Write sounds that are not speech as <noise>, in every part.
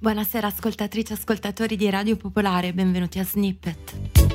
Buonasera ascoltatrici e ascoltatori di Radio Popolare, benvenuti a Snippet.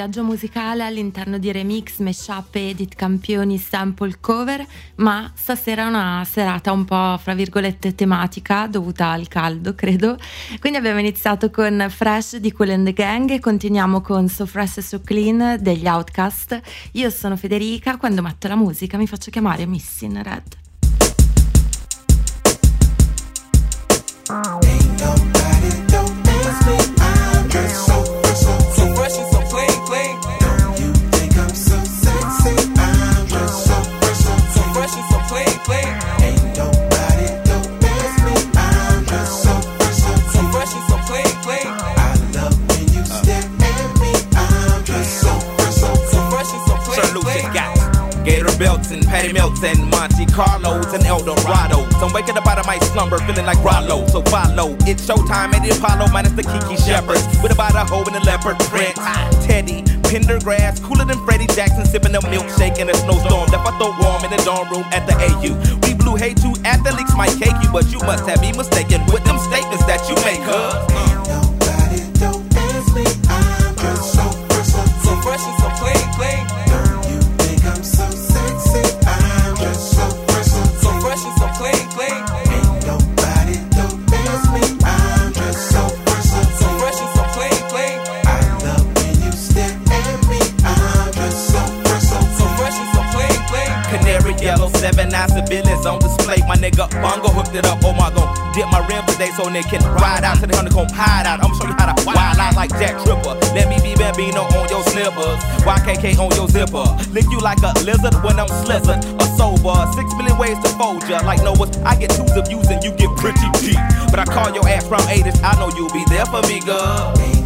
Viaggio musicale all'interno di remix, mashup, edit, campioni, sample, cover, ma stasera è una serata un po' fra virgolette tematica dovuta al caldo, credo. Quindi abbiamo iniziato con Fresh di Cool and the Gang e continuiamo con So Fresh e So Clean degli Outcast. Io sono Federica, quando metto la musica mi faccio chiamare Miss in Red. Ain't nobody and Patty Melton, Monte Carlos and El Dorado. So I'm waking up out of my slumber feeling like Rollo. So follow, it's showtime at the Apollo minus the Kiki Shepards. With about a hoe in a leopard print. Teddy, Pendergrass, cooler than Freddie Jackson, sipping a milkshake in a snowstorm. Left I throw warm in the dorm room at the AU. We blew hay to athletes might cake you, but you must have me mistaken with them statements that you make, huh? Nigga Bongo hooked it up. Oh my god, dip my rim today so they can ride out to the honeycomb hide out. I'ma show you how to wild out like Jack Tripper. Let me be Bambino on your slippers. YKK on your zipper. Lick you like a lizard when I'm slizzard or sober. Six million ways to fold ya. Like Noah's, I get twos of views and you get pretty deep. But I call your ass from 80s. I know you'll be there for me, girl.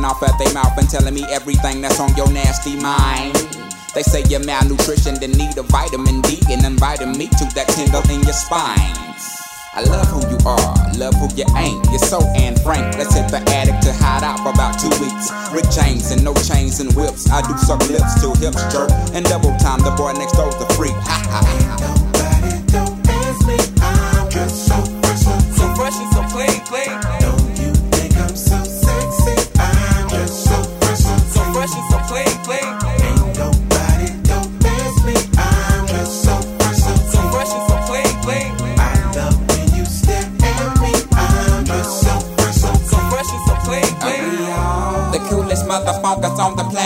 Running off at their mouth and telling me everything that's on your nasty mind. They say you're malnutrition, then need a vitamin D, and inviting me to that tingle in your spine. I love who you are, love who you ain't. You're so Anne Frank. Let's hit the attic to hide out for about two weeks. Rick James and no chains and whips. I do suck lips till hips jerk. And double time, the boy next door's the freak. Ha ha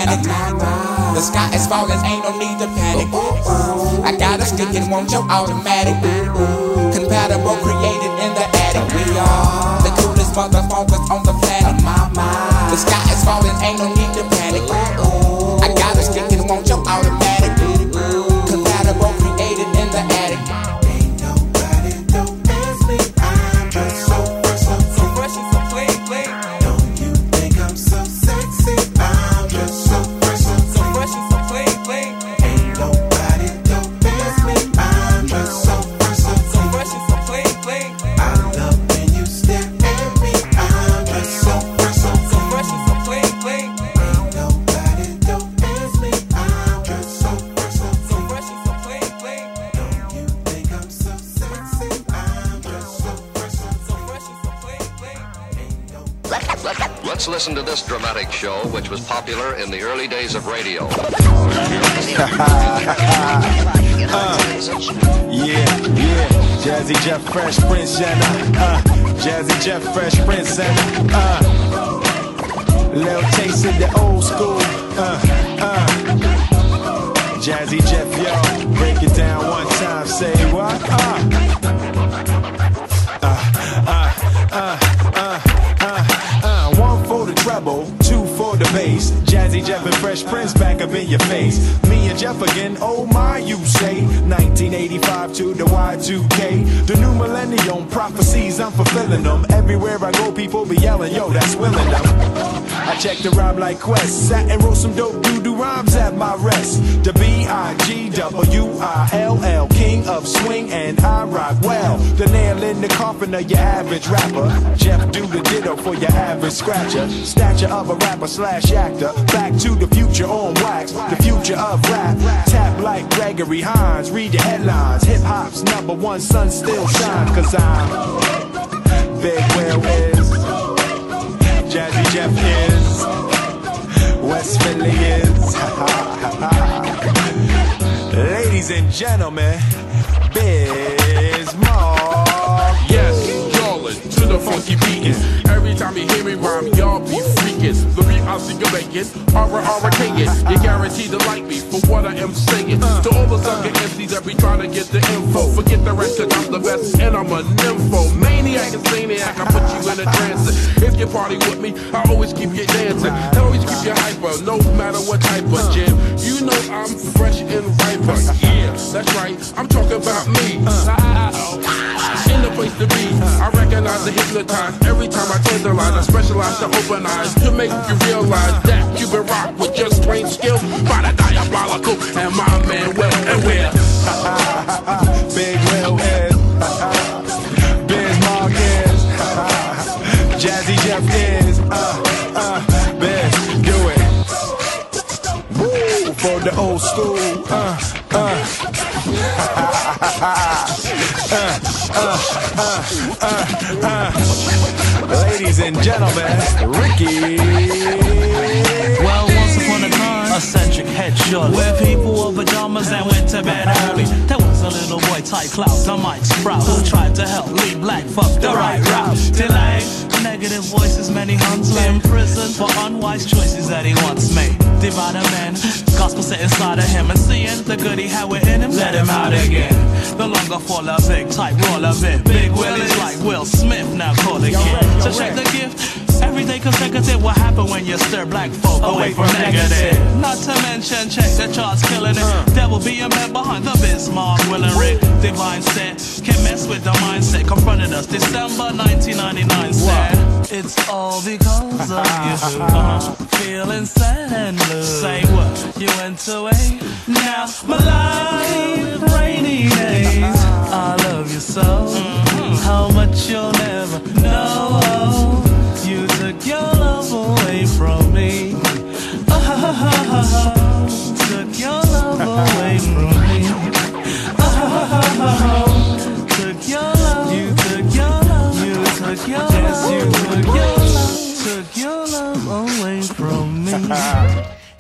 The sky is falling, ain't no need to panic. I got a stick and want your automatic. Compatible, created in the attic. We are the coolest motherfuckers on the planet. The sky is falling, ain't no need to panic. I got a stick and want your automatic. Was popular in the early days of radio. <laughs> <laughs> Yeah, yeah. Jazzy Jeff Fresh Prince and uh, Jazzy Jeff Fresh Prince and uh, little taste of the old school. Uh, uh. Jazzy Jeff, yo, break it down one time. Say what? Uh. Uh, one for the treble, two for the bass. Jazzy Jeff and Fresh Prince back up in your face. Me and Jeff again, oh my, you say. 1985 to the Y2K. The new millennium prophecies, I'm fulfilling them. Everywhere I go, people be yelling, yo, that's willing them. Check the rhyme like Quest. Sat and wrote some dope doo doo rhymes at my rest. The B I G W I L L, king of swing, and I rock well. The nail in the coffin of your average rapper. Jeff do the ditto for your average scratcher. Stature of a rapper slash actor. Back to the future on wax. The future of rap. Tap like Gregory Hines. Read the headlines. Hip hop's number one sun still shines. Cause I'm Big Will. Jazzy Jeff is. West Philly is. <laughs> Ladies and gentlemen, Biz Mark. Yes, y'allin' to the funky beatin'. Every time you hear me rhyme, y'all be freakin'. The beat I sing a bacon, aura aura kingin'. You guaranteed to like me for what I am saying. Uh. To all the sucker MCs that be trying to get the info. Forget the rest, cause I'm the best and I'm a nympho. Maniac and saniac, I put you in a trance. If you party with me, I always keep you dancing. I always keep you hyper, no matter what type of jam. You know I'm fresh and riper. Yeah, that's right, I'm talking about me. Uh. The place to be, I recognize the hypnotize every time I tantalize. I specialize to open eyes to make you realize that been rock with just plain skill by the diabolical and my man Will and Will. <laughs> Big Will is. <laughs> Biz Mark is. <laughs> Jazzy Jeff is. Uh, uh, Biz, do it. Woo, for the old school. Uh, uh. Ladies and gentlemen, Ricky. Well, once upon a eccentric headshot. Where people wore pajamas and went to bed early. There was a little boy type clout, the Mike Sprout, who tried to help lead black fuck the right route. Delay, negative voices, many huns in prison for unwise choices that he once made. Divide a man, gospel set inside of him, and seeing the good he had within him, let him out again. The longer fall a big type roll of it. Big Willie's like Will Smith, now call kid. So check the gift. Every day consecutive, what happen when you stir black folk away from negative? Not to mention, check the charts, killing it. Devil be a man behind the Bismarck, Will and Rick. Divine set, can mess with the mindset. Confronted us December 1999 said, It's all because of you. <laughs> Uh-huh. Feeling sad and blue. Say what? You went away. Now my life, rainy days. <laughs> I love you so. How much you'll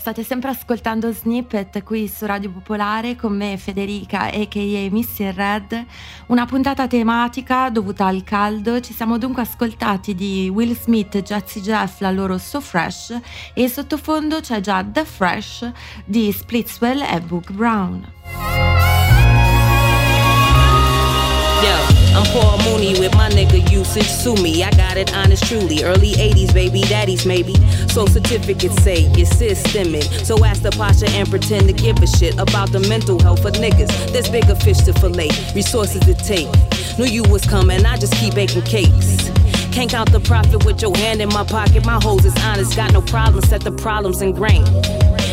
State sempre ascoltando Snippet qui su Radio Popolare con me Federica a.k.a. Missy Red, una puntata tematica dovuta al caldo. Ci siamo dunque ascoltati di Will Smith e Jazzy Jeff la loro So Fresh e sottofondo c'è già The Fresh di Splitswell e Book Brown. Yo, I'm Paul Mooney with my nigga usage. Sue me, I got it honest truly. Early 80s, baby, daddies maybe. So certificates say you're systemic. So ask the pasha and pretend to give a shit about the mental health of niggas. There's bigger fish to fillet, resources to take. Knew you was coming, I just keep baking cakes. Can't count the profit with your hand in my pocket. My hoes is honest, got no problems, set the problems in grain.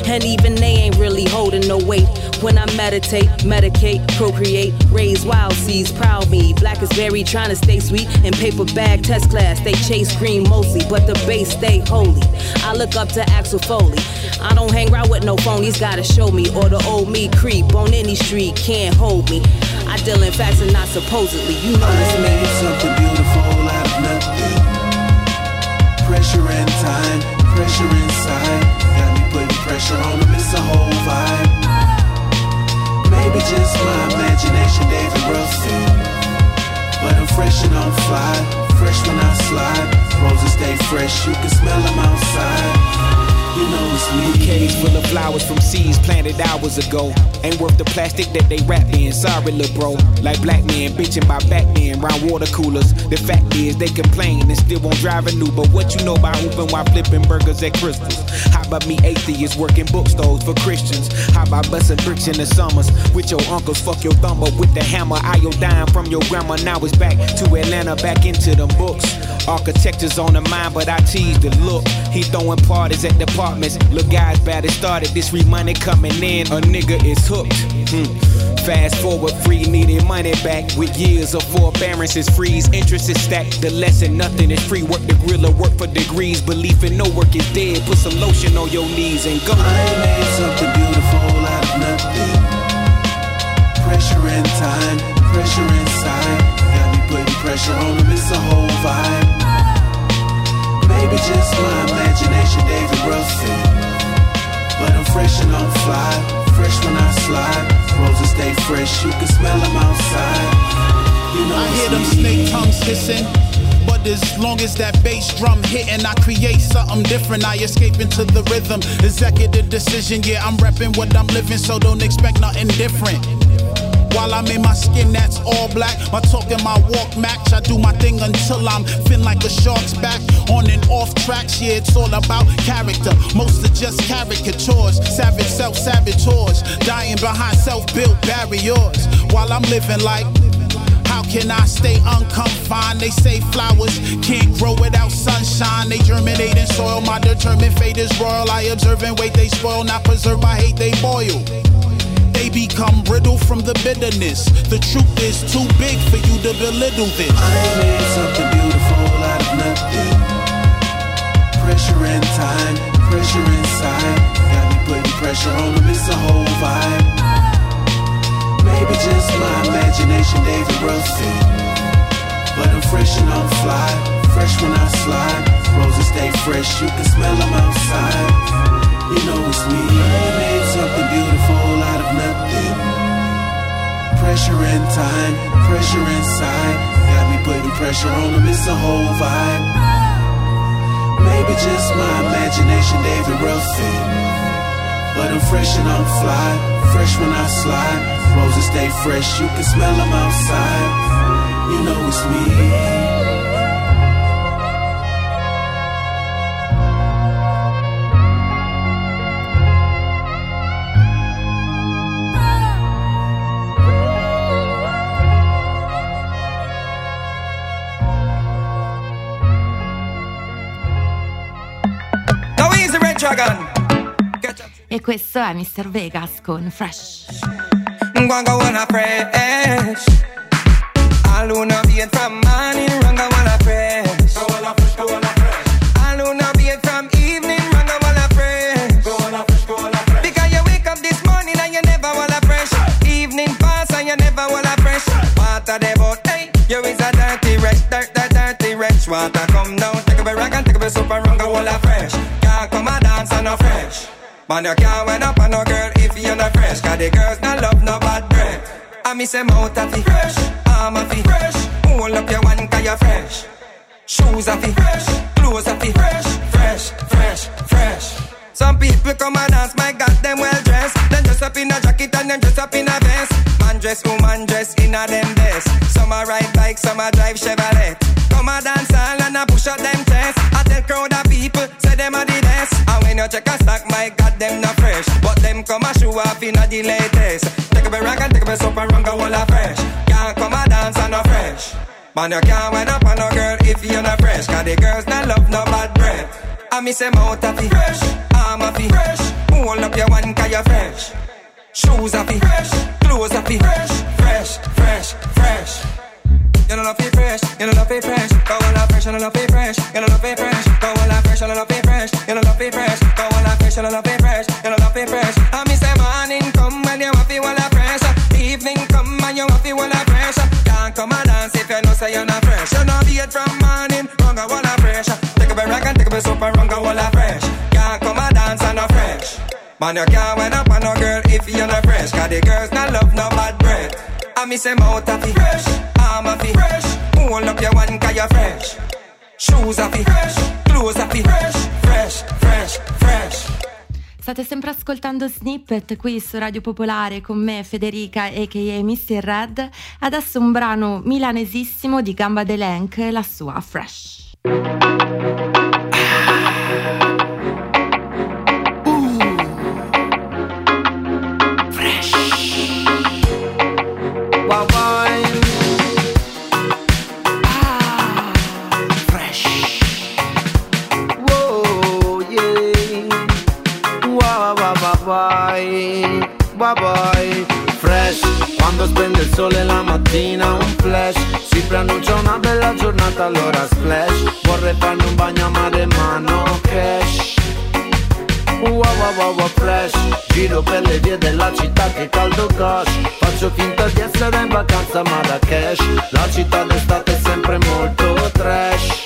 And even they ain't really holding no weight. When I meditate, medicate, procreate, raise wild seeds, proud me. Black is berry trying to stay sweet. In paper bag test class, they chase green mostly, but the base stay holy. I look up to Axel Foley. I don't hang around with no phonies, gotta show me. Or the old me creep on any street, can't hold me. I deal in facts and not supposedly. You know this made something beautiful Pressure and time, pressure inside. Got me putting pressure on it's a whole vibe. Maybe just my imagination, David. But I'm fresh and on fly, fresh when I slide. Roses stay fresh, you can smell them outside. You know me. Bouquets full of flowers from seeds planted hours ago. Ain't worth the plastic that they wrap in. Sorry, lil' bro. Like black men bitching by back men round water coolers. The fact is they complain and still won't drive a new. But what you know about hooping while flipping burgers at Crystals? How about me atheists working bookstores for Christians? How about busting bricks in the summers with your uncles? Fuck your thumb up with the hammer. Iodine from your grandma. Now it's back to Atlanta, back into them books. Architecture's on the mind, but I tease the look. He throwing parties at departments. Look, guys, bad it started. This free money coming in. A nigga is hooked. Hmm. Fast forward, free needing money back. With years of forbearances, freeze, interest is stacked. The lesson, nothing is free. Work the grill or work for degrees. Belief in no work is dead. Put some lotion on your knees and go. I made something beautiful out of nothing. Pressure and time, pressure inside. Got me putting pressure on them, it's a whole vibe. Maybe just my imagination, David Ruffin. But I'm fresh and on fly, fresh when I slide. Roses stay fresh, you can smell them outside. You know I hear them snake tongues hissing. But as long as that bass drum hitting, I create something different. I escape into the rhythm. Executive decision, yeah, I'm repping what I'm living, so don't expect nothing different. While I'm in my skin that's all black, my talk and my walk match. I do my thing until I'm fin like a shark's back. On and off tracks, yeah, it's all about character. Most are just caricatures, savage self saboteurs, dying behind self built barriers. While I'm living like how can I stay unconfined? They say flowers can't grow without sunshine. They germinate in soil. My determined fate is royal. I observe and wait, they spoil. Not preserve, I hate, they boil. They become brittle from the bitterness. The truth is too big for you to belittle this. I made something beautiful out of nothing. Pressure and time, pressure inside. Got me putting pressure on them, it's a whole vibe. Maybe just my imagination, David Ruffin. But I'm fresh and I'm fly, fresh when I slide. Roses stay fresh, you can smell them outside. You know it's me, you made something beautiful nothing. Pressure and time, pressure inside. Got me putting pressure on them, it's a whole vibe. Maybe just my imagination, David Ruffin. But I'm fresh and I'm fly, fresh when I slide. Roses stay fresh, you can smell them outside. You know it's me. E questo è Mr. Vegas con Fresh. Fresh. Man, you can't went up on no girl if you're not fresh. Cause the girls not love no bad breath. I miss a mouth of it fresh, arm of it fresh. Hold up your one cause you're fresh. Shoes of it fresh, clothes of it fresh, fresh, fresh, fresh. Some people come and dance, my God, them well dressed. Then dress up in a jacket and then dress up in a vest. Man dress, woman dress in a them best. Some a ride bike, some a drive Chevrolet. Come a dance all and a push out them chest. I tell crowd of people, say them a the best. And when you check a stock, my God, them not fresh. But them come a show off in a the latest. Take a rock and take a soap and run go all a fresh. Can't come a dance and no fresh. Man, you can't went up on no girl if you're not fresh. Cause the girls not love no bad breath. I miss a mouth of fresh, arm of it fresh. Who hold up your one cause you're fresh. Shoes it fresh, clothes it fresh, fresh, fresh, fresh. You know love it fresh, you know love it fresh. Go on la fresh, you know love it fresh, you know love it fresh. Go on la fresh, you know love it fresh, you know love it fresh. Go on la fresh, you know love it fresh, you know love it fresh. I miss a morning come when you it while I fresh. Evening come and you it while I fresh. Say you're not fresh. You know be it from morning, while I fresh. Take a bit rock and take a bit soap and while I fresh. Can't come and dance and no fresh. Man, you can't went up on no girl if you're not fresh. Cause the girls not love no bad breath. I miss a mouth of it fresh, arm of it fresh. Hold up your one cause you're fresh. Shoes of it fresh, clothes of fresh, fresh, fresh, fresh. State sempre ascoltando Snippet qui su Radio Popolare con me Federica a.k.a. Mr. Red. Adesso un brano milanesissimo di Gamba Delenk, la sua Fresh. Boy. Fresh, quando spende il sole la mattina un flash. Si preannuncia una bella giornata allora splash. Vorrei farmi un bagno a mare ma no cash. Wow wow wow wow flash Giro per le vie della città che caldo gosh. Faccio finta di essere in vacanza a Marrakesh La città d'estate è sempre molto trash.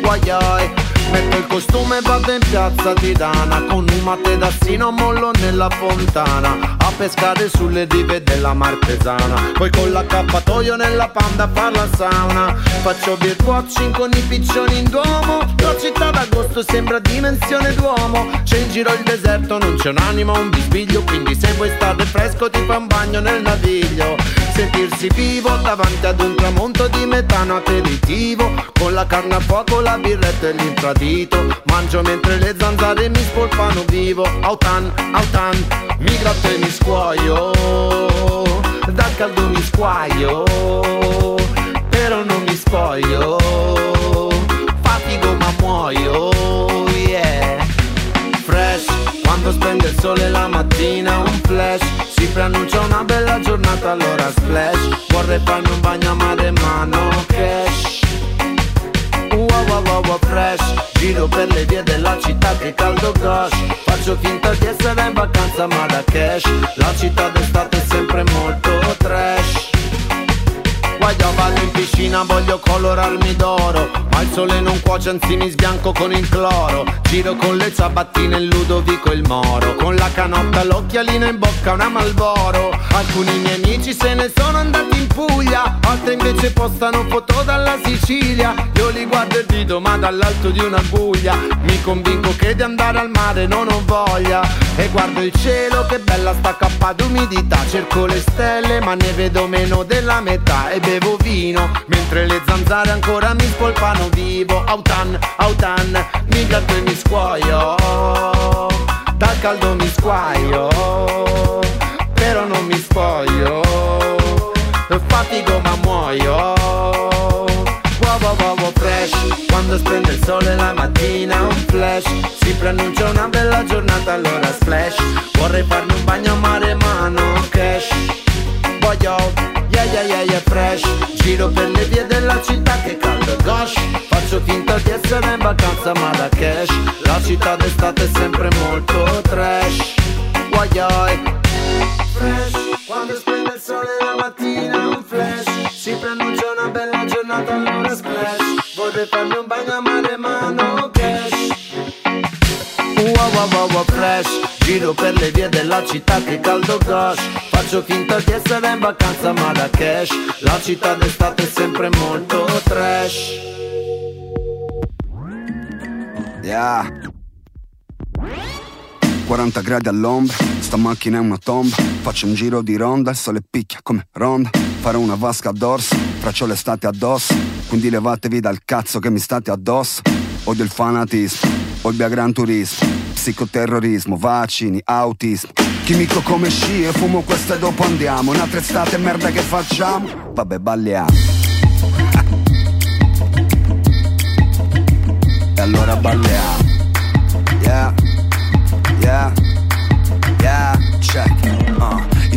Guaiai Metto il costume e vado in piazza Tirana Con un matedassino mollo nella fontana A pescare sulle rive della Martesana Poi con l'accappatoio nella panda a far la sauna Faccio beer watching con i piccioni in duomo. La città d'agosto sembra dimensione d'uomo C'è in giro il deserto, non c'è un'anima, un bisbiglio Quindi se vuoi stare fresco ti fa un bagno nel naviglio. Sentirsi vivo davanti ad un tramonto di metano aperitivo Con la carne a fuoco, la birretta e l'infradito Mangio mentre le zanzare mi spolpano vivo. Autan, autan, mi gratto e mi scuoio. Dal caldo mi squaio Però non mi spoglio. Fatico ma muoio, yeah. Fresh, quando spende il sole la mattina un flash. Si preannuncia una bella giornata allora splash. Vorrei farmi un bagno a mare ma no cash Wow fresh. Giro per le vie della città che caldo gosh Faccio finta di essere in vacanza a Marrakesh La città d'estate è sempre molto trash Voglio vado in piscina, voglio colorarmi d'oro. Ma il sole non cuoce, anzi mi sbianco con il cloro. Giro con le ciabattine il Ludovico il Moro. Con la canotta, l'occhialino in bocca, una Malboro. Alcuni miei amici se ne sono andati in Puglia Altri invece postano foto dalla Sicilia. Io li guardo e rido ma dall'alto di una buia. Mi convinco che di andare al mare non ho voglia. E guardo il cielo che bella sta cappa d'umidità. Cerco le stelle ma ne vedo meno della metà. E bevo vino mentre le zanzare ancora mi spolpano vivo. Autan, autan, mi gratto e mi scuoio. Dal caldo mi squaio Però non mi spoglio. Fatico ma muoio. Uovo uovo fresh. Quando splende il sole la mattina un flash. Si preannuncia una bella giornata allora splash. Vorrei farmi un bagno a mare ma non cash Voglio yeah yeah yeah yeah fresh. Giro per le vie della città che caldo gosh. Faccio finta di essere in vacanza ma da cash. La città d'estate è sempre molto trash. Voglio fresh. Quando splende il sole la mattina un flash. Si preannuncia una bella giornata allora splash. Vorrei farmi un bagno a mare ma no cash. Wow wow wow wow fresh Giro per le vie della città che caldo gosh Faccio finta di essere in vacanza ma da cash. La città d'estate è sempre molto trash. Yeah. 40 gradi all'ombra, sta macchina è una tomba. Faccio un giro di ronda, il sole picchia come ronda. Farò una vasca a dorso, traccio l'estate addosso. Quindi levatevi dal cazzo che mi state addosso Odio il fanatismo, odio il gran turismo Psicoterrorismo, vaccini, autismo. Chimico come sci e fumo questo e dopo andiamo. Un'altra estate merda che facciamo? Vabbè balliamo. E allora balliamo. Yeah, yeah,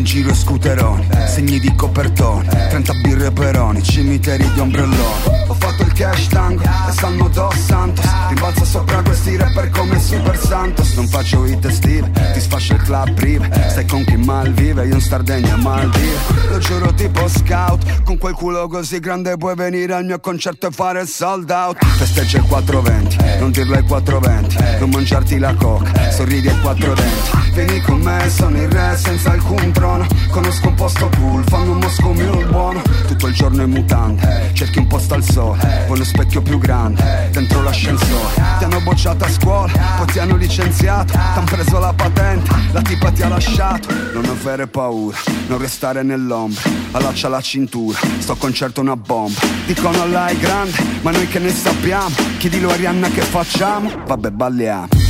giro scooteroni, segni di copertoni 30 birre peroni, cimiteri di ombrelloni. Ho fatto il cash tango e stanno dos santos. Rimbalza sopra questi rapper come Super Santos. Non faccio hit estive, ti sfascio il club prive. Stai con chi mal vive, io un Sardegna a Maldive. Lo giuro tipo scout, con quel culo così grande puoi venire al mio concerto e fare il sold out. Festeggia il 420, non dirlo ai 420 Non mangiarti la coca, sorridi ai 420 Vieni con me, sono il re senza alcun trono Conosco un posto cool, fanno un Moscow Mule buono. Tutto il giorno in mutande, cerchi un posto al sole Poi uno specchio più grande, dentro l'ascensore. Ti hanno bocciato a scuola, poi ti hanno licenziato T'han preso la patente, la tipa ti ha lasciato. Non avere paura, non restare nell'ombra Allaccia la cintura, sto concerto una bomba. Dicono là è grande, ma noi che ne sappiamo Chiedilo a Arianna che facciamo, vabbè balliamo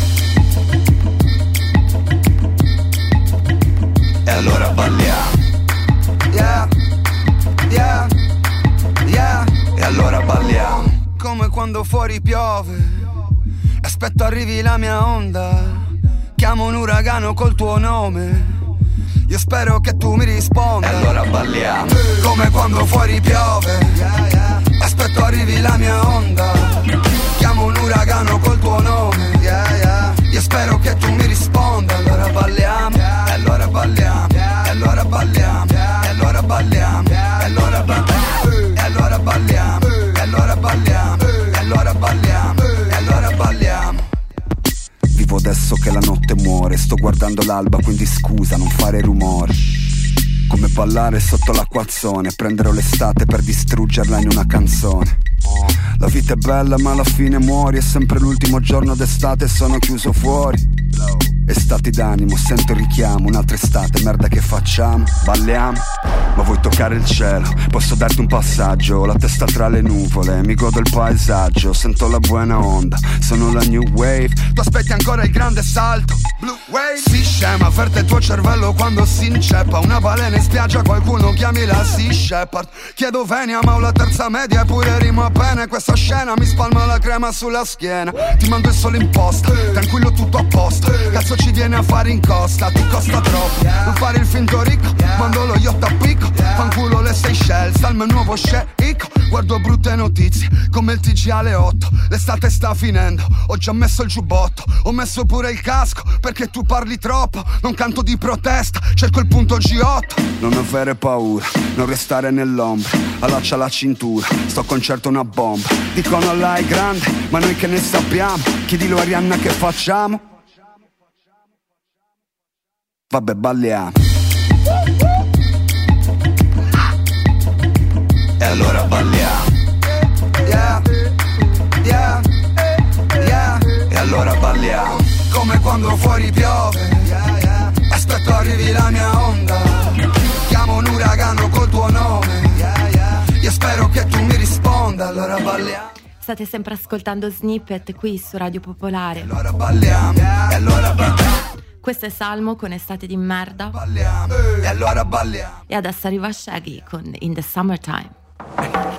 allora balliamo. Yeah, yeah, yeah. E allora balliamo. Come quando fuori piove Aspetto arrivi la mia onda. Chiamo un uragano col tuo nome. Io spero che tu mi risponda. E allora balliamo. Come quando fuori piove Aspetto arrivi la mia onda. Chiamo un uragano col tuo nome io spero che tu mi risponda. Allora balliamo, e allora balliamo E allora balliamo, e allora balliamo E allora balliamo, e allora balliamo E allora balliamo, e allora balliamo E allora balliamo. Vivo adesso che la notte muore Sto guardando l'alba quindi scusa non fare rumore come ballare sotto l'acquazzone, prendere l'estate per distruggerla in una canzone. La vita è bella ma alla fine muori. È sempre l'ultimo giorno d'estate e sono chiuso fuori. Estati d'animo, sento il richiamo. Un'altra estate, merda che facciamo? Balliamo? Ma vuoi toccare il cielo? Posso darti un passaggio? La testa tra le nuvole, mi godo il paesaggio. Sento la buona onda, sono la new wave. Tu aspetti ancora il grande salto. Blue wave. Si scema, avverte il tuo cervello quando si inceppa. Una balena in spiaggia, qualcuno chiami la Sea Shepherd. Chiedo venia ma ho la terza media eppure rimo appena Questa scena mi spalma la crema sulla schiena. Ti mando il sole in posta, tranquillo tutto a posto. Cazzo ci viene a fare in costa, ti costa troppo. Non fare il finto ricco, quando lo yacht a picco. Fanculo le Seychelles, al mio nuovo sceicco Guardo brutte notizie, come il TG alle 8 L'estate sta finendo, ho già messo il giubbotto. Ho messo pure il casco, perché tu parli troppo. Non canto di protesta, cerco il punto G8 Non avere paura, non restare nell'ombra Allaccia la cintura, sto concerto una bomba Dicono là è grande, ma noi che ne sappiamo? Chiedilo a Arianna che facciamo? Vabbè balliamo. E allora balliamo. Yeah, yeah, yeah. E allora balliamo. Come quando fuori piove. Aspetto arrivi la mia onda. Chiamo un uragano col tuo nome. Io spero che tu mi risponda Allora balliamo State sempre ascoltando Snippet qui su Radio Popolare. Allora balliamo E allora balliamo Questo è Salmo con Estate di merda. E allora balliamo E adesso arriva Shaggy con In the Summertime.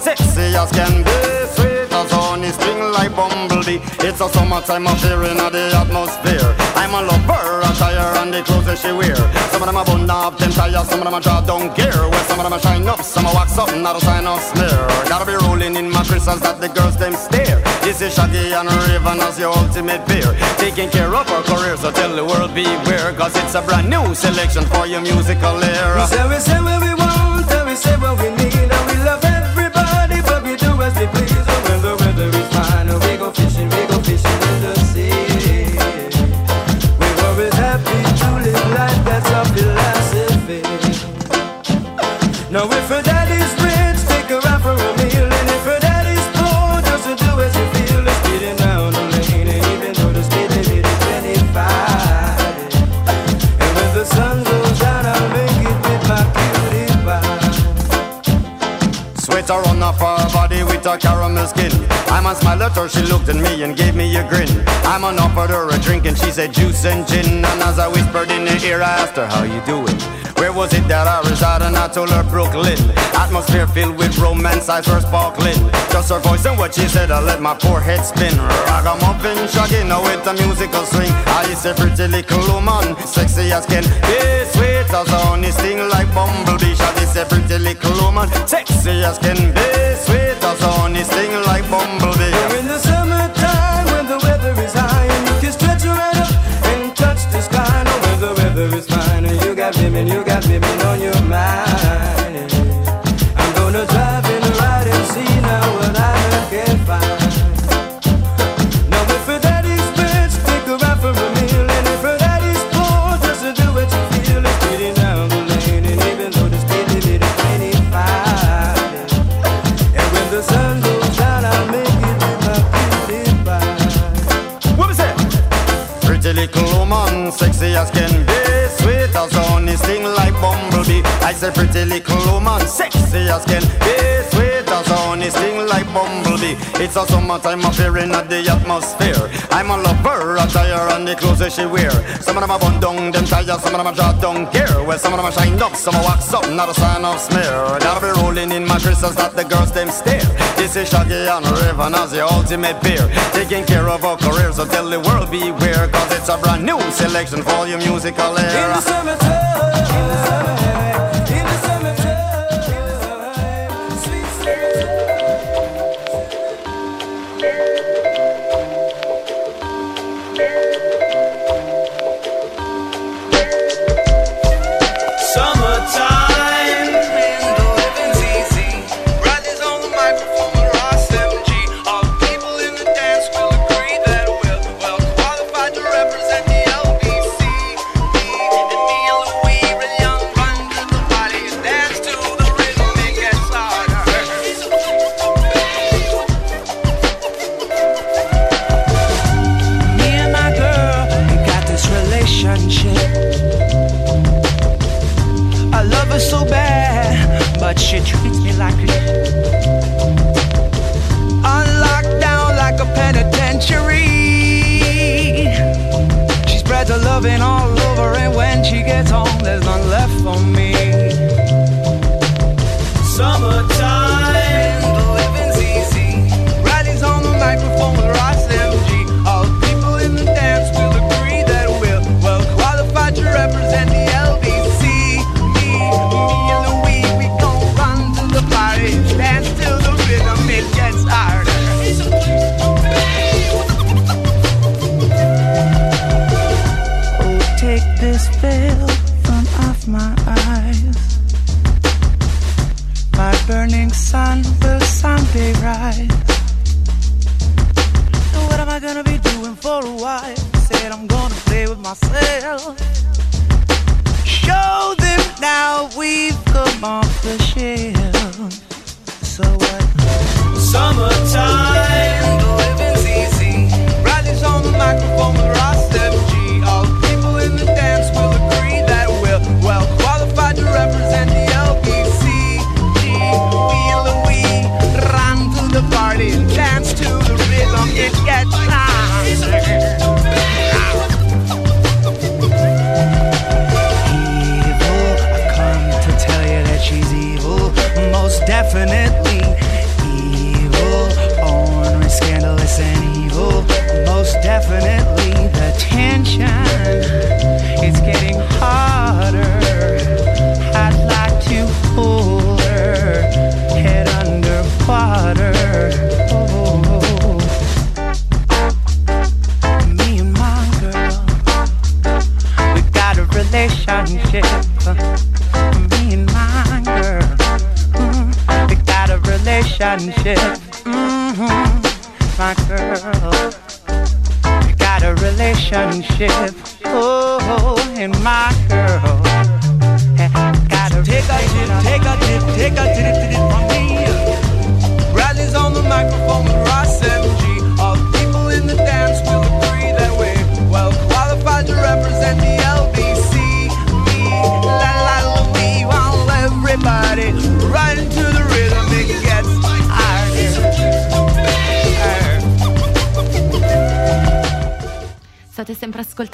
Sexy as can be Sweet as honey, sting like bumblebee. It's a summertime affair in the atmosphere. I'm a lover, attire and the clothes that she wear. Some of them are bun up, them tires, some of them are draw down gear Well, some of them are shine up, some are wax up, and not a sign of smear. Gotta be rolling in my crystals that the girls them stare. This is Shaggy and Rayvon as your ultimate pair Taking care of our career, so tell the world beware. Cause it's a brand new selection for your musical era. We say we say what we a caramel skin. I'm a smile at her, she looked at me and gave me a grin. I'm on offered her a drink and she said juice and gin. And as I whispered in her ear, I asked her how you doing. Where was it that I reside? And I told her Brooklyn. Atmosphere filled with romance, eyes were sparkling. Just her voice and what she said, I let my poor head spin. Ragamuffin, shaggy, now with a musical swing. I is a pretty little woman, sexy as can be, sweet as honey, sting like bumblebee. Shaggy is a pretty little woman, sexy as can be, sweet as honey, sting like bumblebee. We're in the summertime when the weather is high and you can stretch right up and touch the sky. No, when the weather is fine and you got women, you got women on your mind. Say pretty little woman, sexy as can be, sweet as honey, sting like bumblebee. It's a summertime affair at the atmosphere. I'm a lover, attire and the clothes that she wear. Some of them are bun down, them tires, some of them are draw down gear. Well, some of them are shine up, some are wax up, not a sign of smear. Gotta be rolling in my crystals that the girls them stare. This is Shaggy and Rayvon as the ultimate pair. Taking care of our careers, so tell the world beware. Cause it's a brand new selection for your musical In the era. summertime, in the summertime, loving all over, and when she gets home, there's none left for me.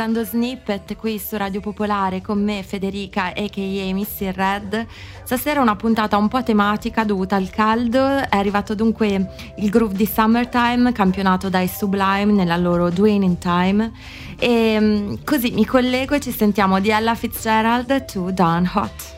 Ascoltando Snippet qui su Radio Popolare con me Federica a.k.a. Missy Red. Stasera una puntata un po' tematica dovuta al caldo. È arrivato dunque il groove di Summertime campionato dai Sublime nella loro Dwayne in Time. E mm, così mi collego e ci sentiamo di Ella Fitzgerald to Dawn Hot.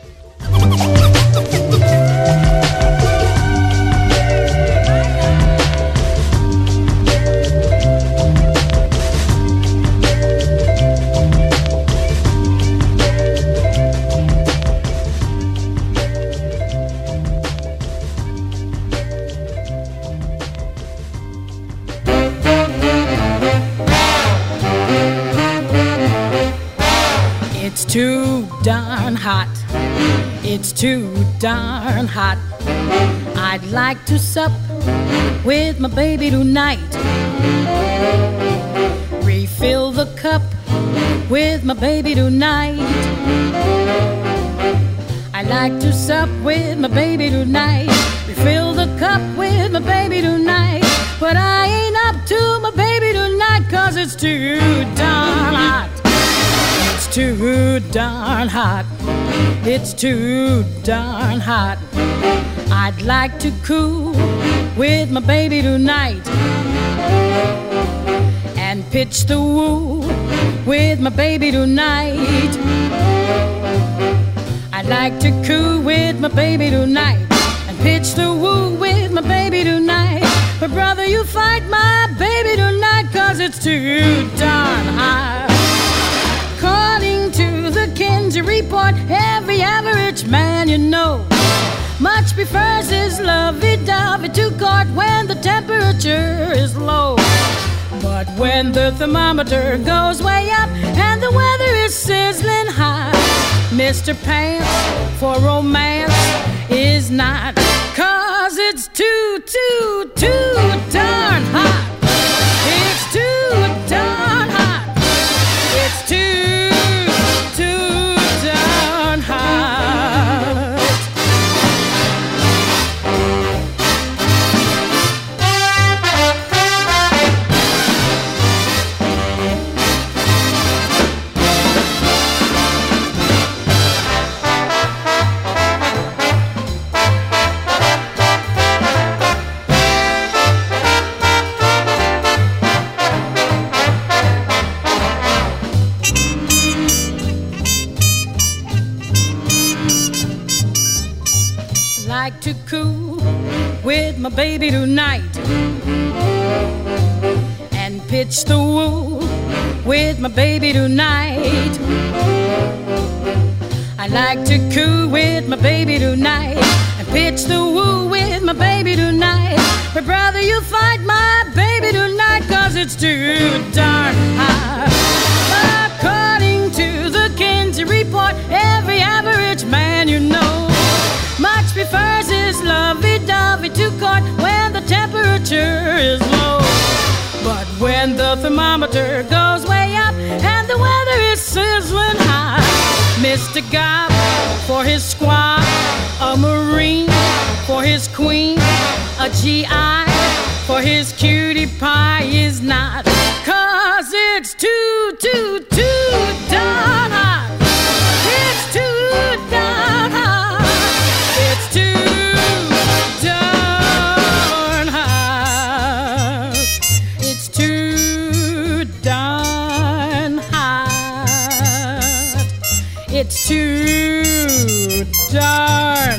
It's too darn hot. I'd like to sup with my baby tonight. Refill the cup with my baby tonight. I'd like to sup with my baby tonight. Refill the cup with my baby tonight. But I ain't up to my baby tonight, cause it's too darn hot. Too darn hot. It's too darn hot. I'd like to cool with my baby tonight and pitch the woo with my baby tonight. I'd like to cool with my baby tonight and pitch the woo with my baby tonight. But brother, you fight my baby tonight, cause it's too darn hot. According to the Kinsey report, every average man you know much prefers his lovey-dovey to court when the temperature is low. But when the thermometer goes way up and the weather is sizzling hot, Mr. Pants for romance is not. Cause it's too, too, too darn hot. It's too to coo with my baby tonight and pitch the woo with my baby tonight. I like to coo with my baby tonight and pitch the woo with my baby tonight. But brother, you fight my baby tonight cause it's too darn high. According to the Kinsey report, every average man you know much prefers his lovey-dovey to court when the temperature is low. But when the thermometer goes way up and the weather is sizzling high, Mr. Gob for his squad, a Marine for his queen, a GI for his cutie pie is not. Cause it's too, too, too darn hot. Too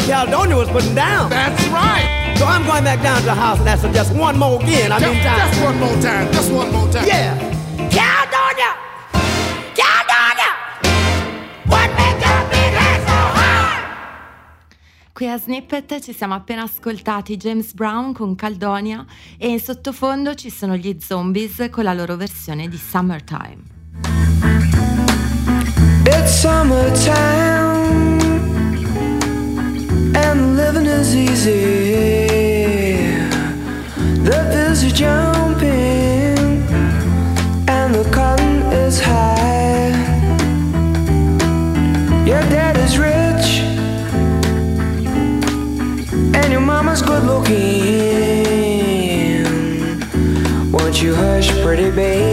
what Caledonia was putting down. That's right. So I'm going back down to the house and ask her just one more again. I mean, time. Just one more time. Just one more time. Yeah. Caledonia! Caledonia! What make your big head so hard? Qui a Snippet ci siamo appena ascoltati James Brown con Caldonia e in sottofondo ci sono gli Zombies con la loro versione di Summertime. It's summertime is easy. The bills are jumping and the cotton is high. Your dad is rich and your mama's good looking. Won't you hush, pretty baby?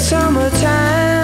summertime.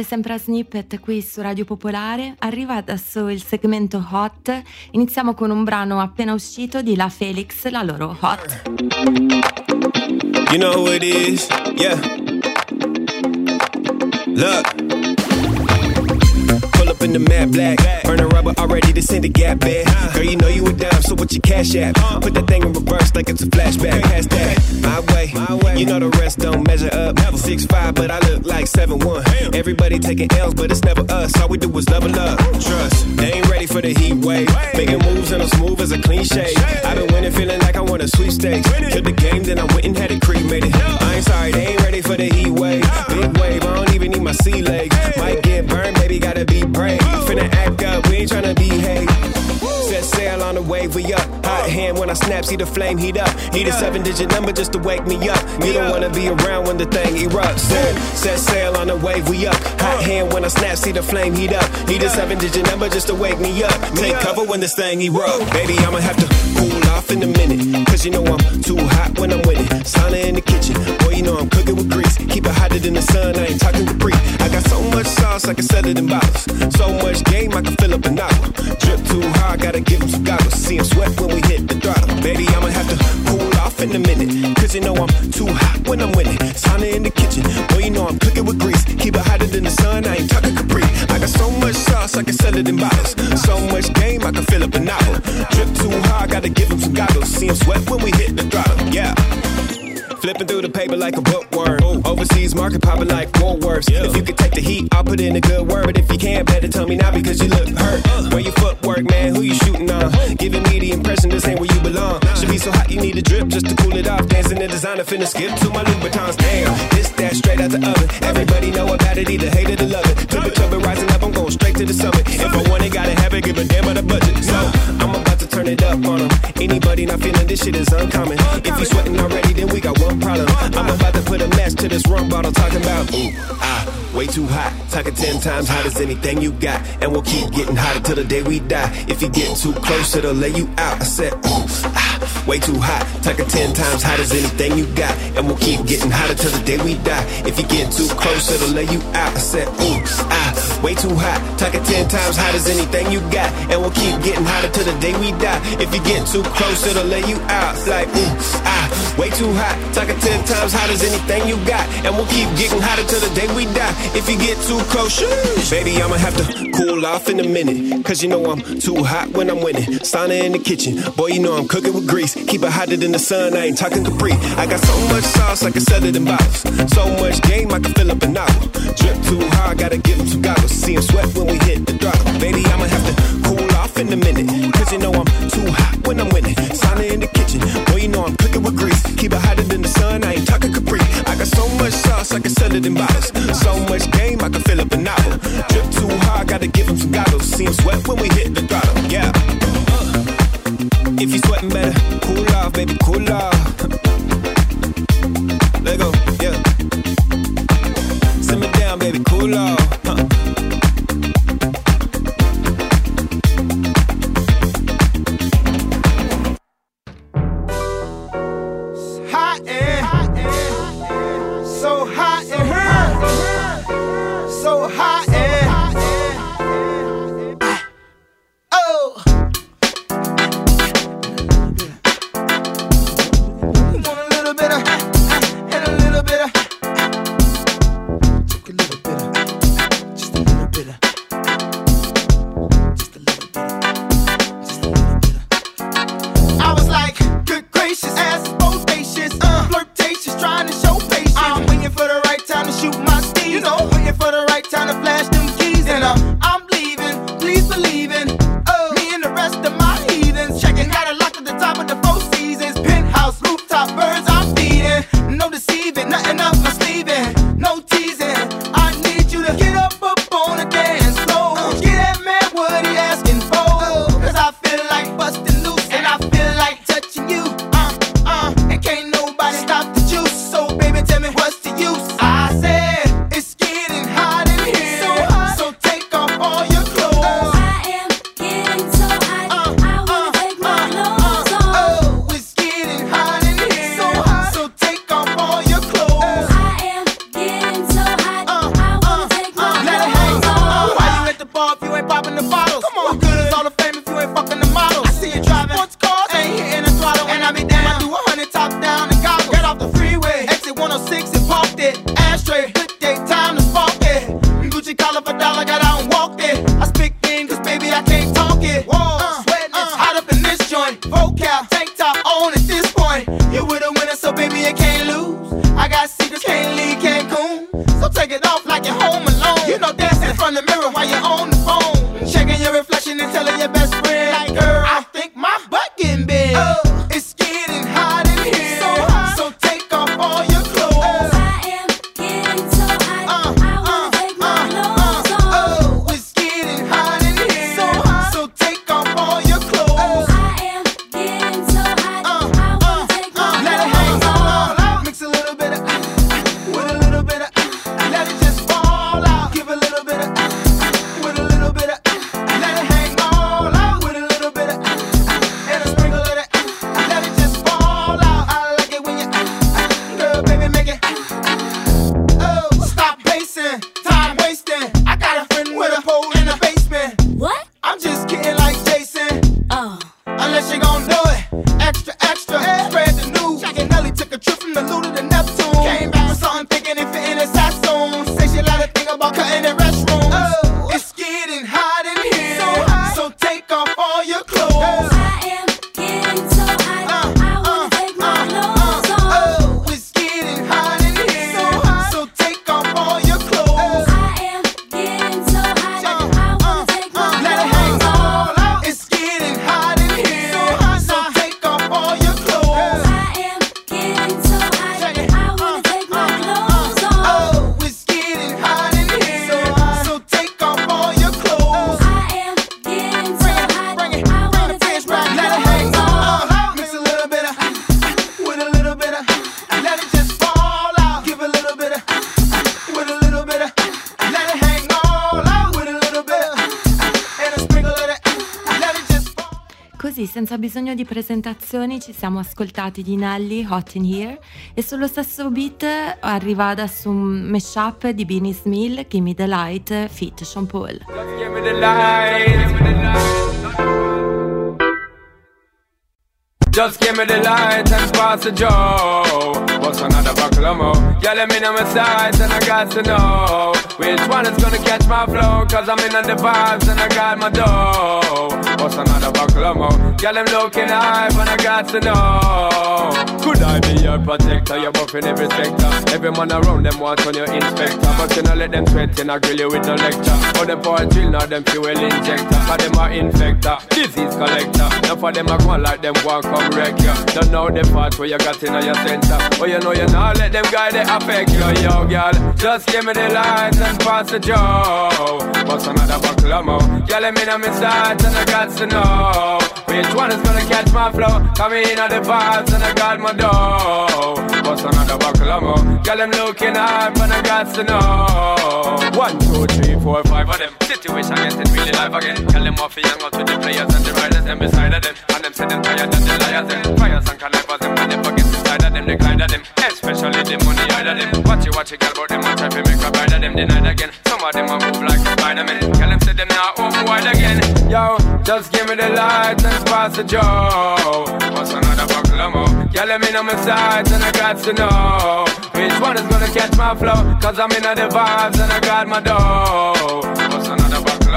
Siete sempre a Snippet qui su Radio Popolare. Arriva adesso il segmento Hot. Iniziamo con un brano appena uscito di La Felix, la loro Hot. You know who it is? Yeah. Look. Up in the matte black. Burn a rubber already to send the gap back. Girl, you know you a dime, so what your cash at? Put that thing in reverse like it's a flashback. Pass that my way. You know the rest don't measure up. Six five, but I look like seven one. Everybody taking L's, but it's never us. All we do is level up. Trust, they ain't ready for the heat wave. Making moves and I'm smooth as a clean shave. I've been winning, feeling like I want a sweepstakes. Killed the game, then I went and had it cremated. I ain't sorry, they ain't ready for the heat wave. Big wave, I don't even need my sea legs. Might get burned, baby, gotta be brave. Finna act up, we ain't tryna behave. Set sail on the wave, we up. Hot hand when I snap, see the flame heat up. Need a seven digit number just to wake me up. You don't wanna be around when the thing erupts. Set, set sail on the wave, we up. Hot uh. hand when I snap, see the flame heat up. Need a seven digit number just to wake me up. Take cover when this thing erupt. Baby, I'ma have to cool off in a minute. Cause you know I'm too hot when I'm winning. Sauna in the kitchen. Boy, you know I'm cooking with grease. Keep it hotter than the sun, I ain't talking Capri. I got so much sauce, I can sell it in bottles. So much game, I can fill up a novel. Drip too hard, gotta give him some goggles. See him sweat when we hit the throttle. Baby, I'ma have to cool off in a minute. Cause you know I'm too hot when I'm winning. Sauna in the kitchen. Boy, you know I'm cooking with grease. Keep it hotter than the sun, I ain't talking Capri. I got so much sauce, I can sell it in bottles. So much game, I can fill up a novel. Drip too hard, gotta give him some goggles. See him sweat when we hit the throttle. Yeah. Flipping through the paper like a bookworm. Overseas market popping like Woolworths. If you could take the heat, I'll put in a good word. But if you can't, better tell me now because you look hurt. Uh. Where your footwork, man? Who you shooting on? Giving me the impression this ain't where you belong. Should be so hot you need a drip just to cool it off. Dancing in designer, finna skip to my Louboutins. Damn, this that straight out the oven. Everybody know about it, either hate it or love it. Temperature been rising up, I'm going straight to the summit. If I want it, gotta have it, give a damn about the budget. So I'm about turn it up on them. Anybody not feeling this shit is uncommon. If you sweating already, then we got one problem. I'm about to put a match to this rum bottle, talking about ooh ah, way too hot. Talking ten times hot as anything you got, and we'll keep getting hotter till the day we die. If you get too close, it'll lay you out. I said ooh ah, way too hot. Talking ten times hot as anything you got, and we'll keep getting hotter till the day we die. If you get too close, it'll lay you out. I said ooh ah, way too hot. Talking ten times hot as anything you got, and we'll keep getting hotter till the day we die. If you get too close, it'll lay you out. Like ooh ah, way too hot. Talking ten times hot as anything you got, and we'll keep getting hotter till the day we die. If you get too close, baby, I'ma have to cool off in a minute. Cause you know I'm too hot when I'm winning. Sauna in the kitchen, boy, you know I'm cooking with grease. Keep it hotter than the sun, I ain't talking Capri. I got so much sauce, I can sell it in bottles. So much game, I can fill up a novel. Drip too hard, gotta give him some goggles. See him sweat when we hit the throttle. Baby, I'ma have to cool off in a minute. Cause you know I'm too hot when I'm winning. Sauna in the kitchen, boy, you know I'm cooking with grease. Keep it hotter than the sun, I ain't talking Capri. I got so much sauce, I can sell it in bottles. So much game, I can fill up a novel. Drip too hard, gotta give him some goggles. See him sweat when we hit the throttle. Yeah. Uh. If you sweating better, cool off, baby, cool off. Neptune. Came back with something thinking it fit senza bisogno di presentazioni, ci siamo ascoltati di Nelly, Hot in Here, e sullo stesso beat arriva adesso un mashup di Beanie Smil, Gimme the Light, feat Sean Paul. Just give me the light and pass the Joe. What's another buckle more? Yeah, let me know my size and I got to know which one is gonna catch my flow. Cause I'm in on the vibes and I got my dough. What's another buckle more? Yeah, I'm looking hype and I got to know. Could I be your protector? You're buffing every sector. Every man around them want on your inspector. But you know, let them sweat and I grill you with no lecture. For them for a drill, now them fuel injector. For them are infector, disease collector. Now for them, I go like them walk come wreck you. Don't know the part where you got in your center. Oh, you know you not let them guy they affect you, yo, girl. Just give me the lines and pass the joe. What's another buckle more? Girl, me know my sides and I got to know which one is gonna catch my flow. Come in on the vibes and I got my dough. What's another buckle of more? Girl, I'm looking hype and I got to know. One, two, three, four, five of them. Situation getting really live again. Tell them off young out with the players and the riders them beside of them. And them say them tired and the liars them. Fires and connivers when they forget inside of them. They glide of them. Especially the money out of them. Watch you, watch you, girl, but them a try to make a bride of them. Denied again. Some of them a move like a Spider-Man. Tell them say them not home wide again. Yo, just give me the light and pass the Joe. What's another buckle more? Yeah, let me know my sides and I got to know which one is gonna catch my flow. Cause I'm in the vibes and I got my dough. What's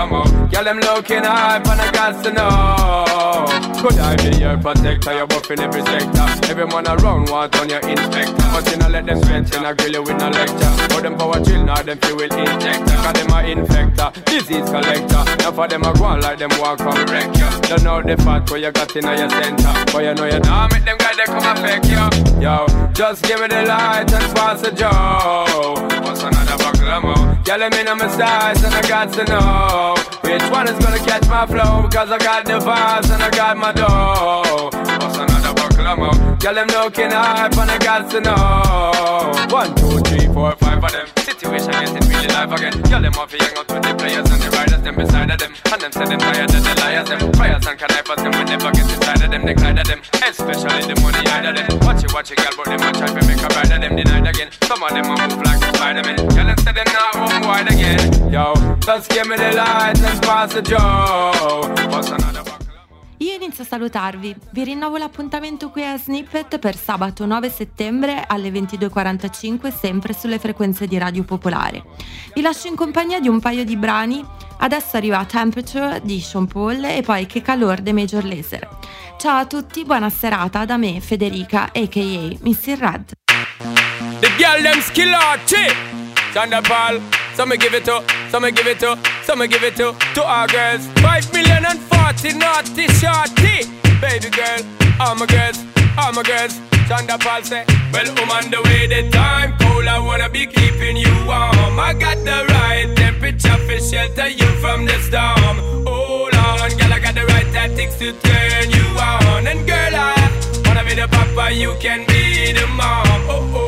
more? Yeah, them looking hype and I got to know. Could I be your protector? You're buffing every sector. Every man around want on your inspector. But you know, let them sweat and I grill you with no lecture. For them power chill, now them fuel injector. Cause them are infector, disease collector. Now for them I go on like them walk from wreck you. Don't know the fact where you got in your center. But you know you don't make them guys they come affect you. Yo, just give me the light and pass the Joe. What's another buckle of more? Yeah, let me know my size and I got to know which one is gonna catch my flow. Cause I got the vibes and I got my dough. What's another buckle of more? Girl, them looking hype and I got to know. One, two, three, four, five of them. Situation getting really live again. Girl, them off hang out with the players and the riders, them beside of them. And them say them tired of the liars, them. Fires and connivers, them will never get inside of them. They glide of them. Especially the money out of them. Watch it, watch it, girl, but them a try to make a bride of them denied again. Some of them a move like a Spider-Man. Girl, them say them not home wide again. Yo, just give me the light and pass the Joe. What's another buckle? Io inizio a salutarvi, vi rinnovo l'appuntamento qui a Snippet per sabato 9 settembre alle 22.45 sempre sulle frequenze di Radio Popolare. Vi lascio in compagnia di un paio di brani, adesso arriva Temperature di Sean Paul e poi Che calor dei Major Laser. Ciao a tutti, buona serata da me Federica aka Missy Rad. The girl them skill some me give it to, some me give it to, some me give it to, to our girls. Five million and forty naughty shorty. Baby girl, all my girls, all my girls. Thunderball say, well, I'm on the way, the time cold, I wanna be keeping you warm. I got the right temperature for shelter you from the storm. Hold on, girl, I got the right tactics to turn you on. And girl, I wanna be the papa, you can be the mom. Oh, oh.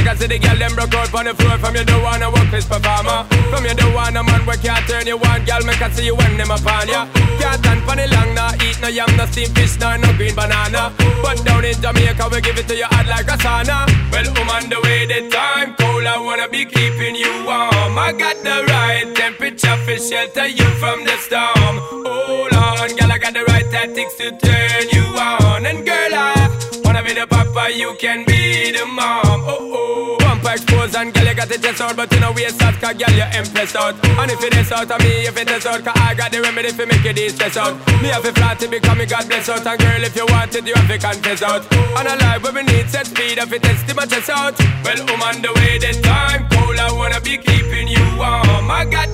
Because see the girl them broke out on the floor. From you don't wanna work this performer. From you don't want a man where can't turn you on. Girl, make I see you when them upon ya. Can't stand for the long, nah Eat no yam, no steamed fish, nah, no green banana. But down in Jamaica, we give it to you hot like a sauna. Well, I'm on the way, the time cold I wanna be keeping you warm. I got the right temperature for shelter you from the storm. Hold on, girl, I got the right tactics to turn you on. And girl, I wanna be the papa, you can be the mom. Oh, oh Bumper exposed and girl, you got the chest out But you know waist out, cause girl, you impressed out. And if it is out of me, if it is out Cause I got the remedy for make you de-stress out. Me have a flat to become me God bless out. And girl, if you want it, you have to confess out. And a life where we need set speed If it test my chest out. Well, I'm on the way, the time cold I wanna be keeping you warm. I got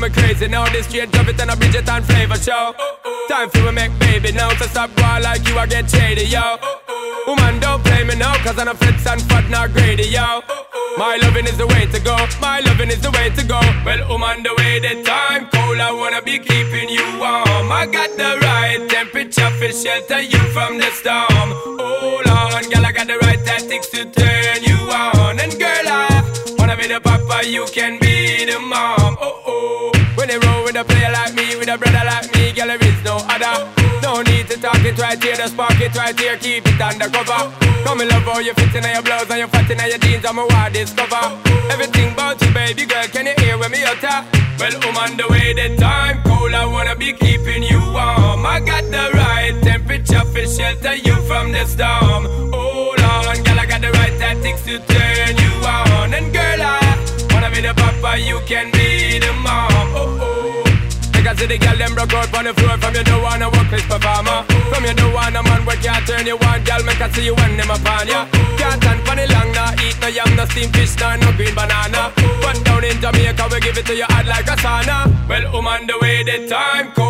Some crazy now. This straight drop it and a Bridget and flavor show. Time for we make baby now. So stop going like you, I get shady, yo. Woman, don't play me now, cause I'm a fits and fat, not greedy, yo. My loving is the way to go. My loving is the way to go. Well, I'm the way, the time cold. I wanna be keeping you warm. I got the right temperature for shelter you from the storm. Hold on, girl, I got the right tactics to turn you on. And girl, I wanna be the papa, you can be the mom. Oh oh. When they roll with a player like me, with a brother like me, girl, there is no other. No need to talk it right here, the spark it right here, keep it undercover. Come in love how you fit in your blouse and you fat in your jeans, I'm a wild discover. Everything about you, baby girl, can you hear when me utter? Well, I'm on the way, the time cold, I wanna be keeping you warm. I got the right temperature for shelter you from the storm. Hold be the papa, you can be the mom. Oh oh. Because see the girl them broke out on the floor From you don't wanna work this performer From you don't want a man where can't turn you on Girl, make I see you when them upon ya Can't stand for the long, nah Eat no yam, no steamed fish, nah, no green banana But down in Jamaica, we give it to you hot like a sauna Well, on the way, the time